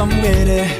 I'm with it.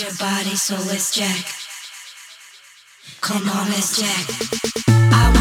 Your body, so let's jack. Come on, let's jack. I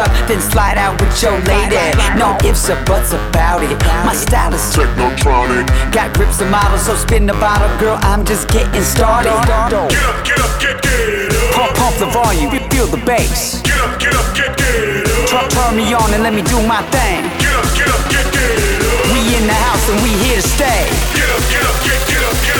up, then slide out with your lady. No ifs or buts about it. My style is Technotronic. got grips and models, so spin the bottle, girl. I'm just getting started. Get up, get up, get, get up. Pump, pump the volume, feel the bass. Get up, get up, get, get up. Turn, turn me on and let me do my thing. Get up, get up, get, get up. We in the house and we here to stay. Get up, get up, get, get up, get up,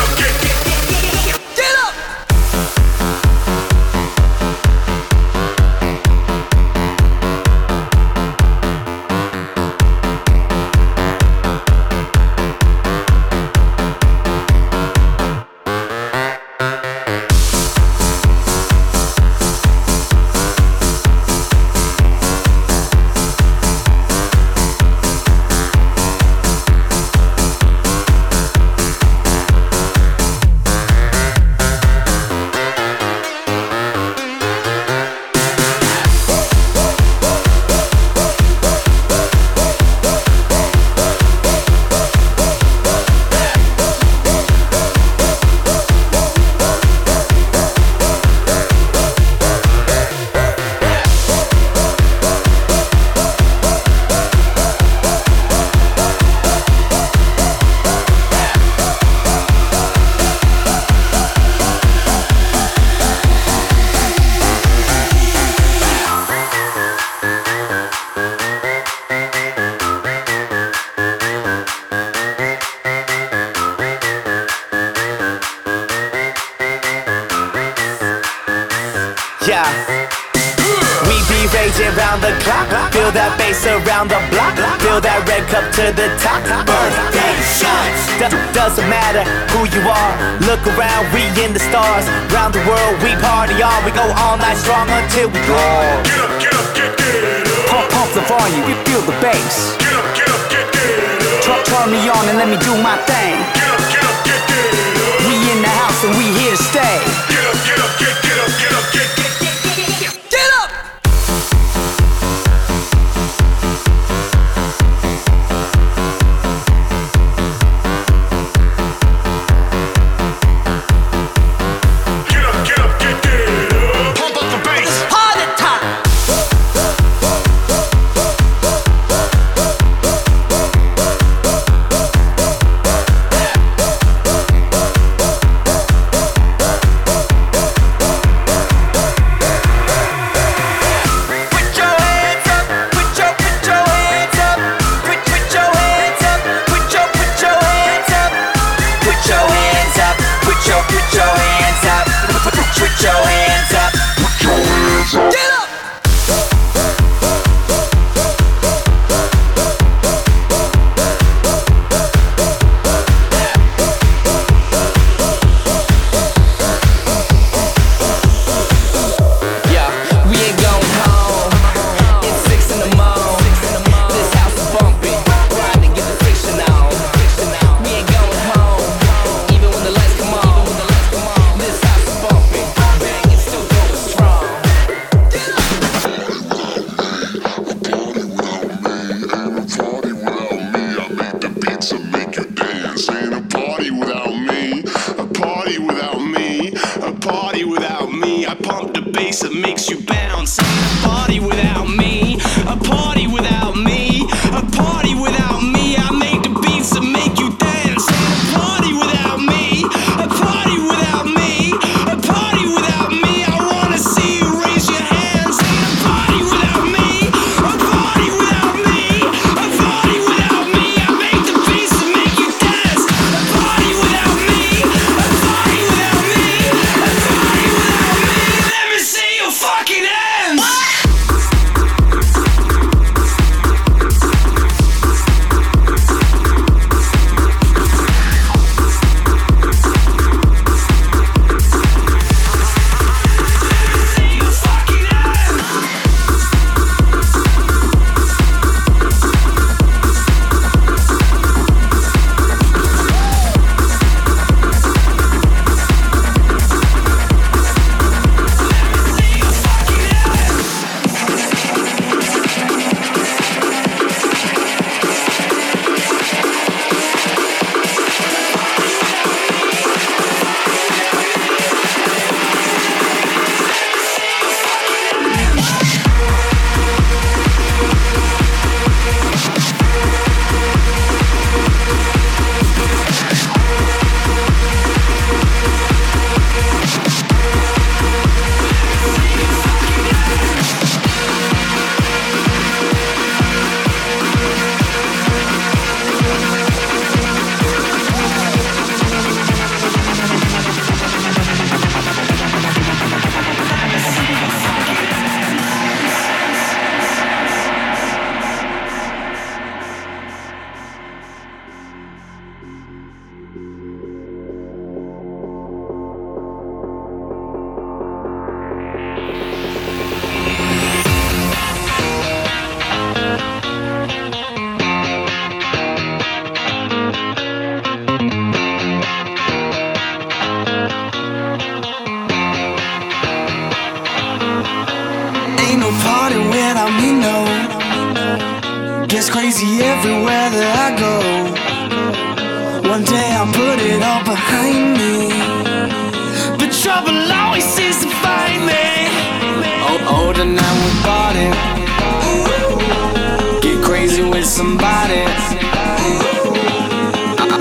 somebody.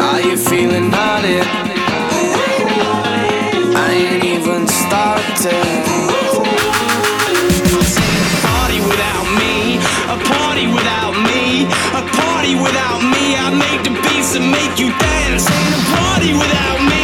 Are you feeling naughty? I ain't even started. Party without me, a party without me, a party without me. I make the beats and make you dance. Ain't a party without me.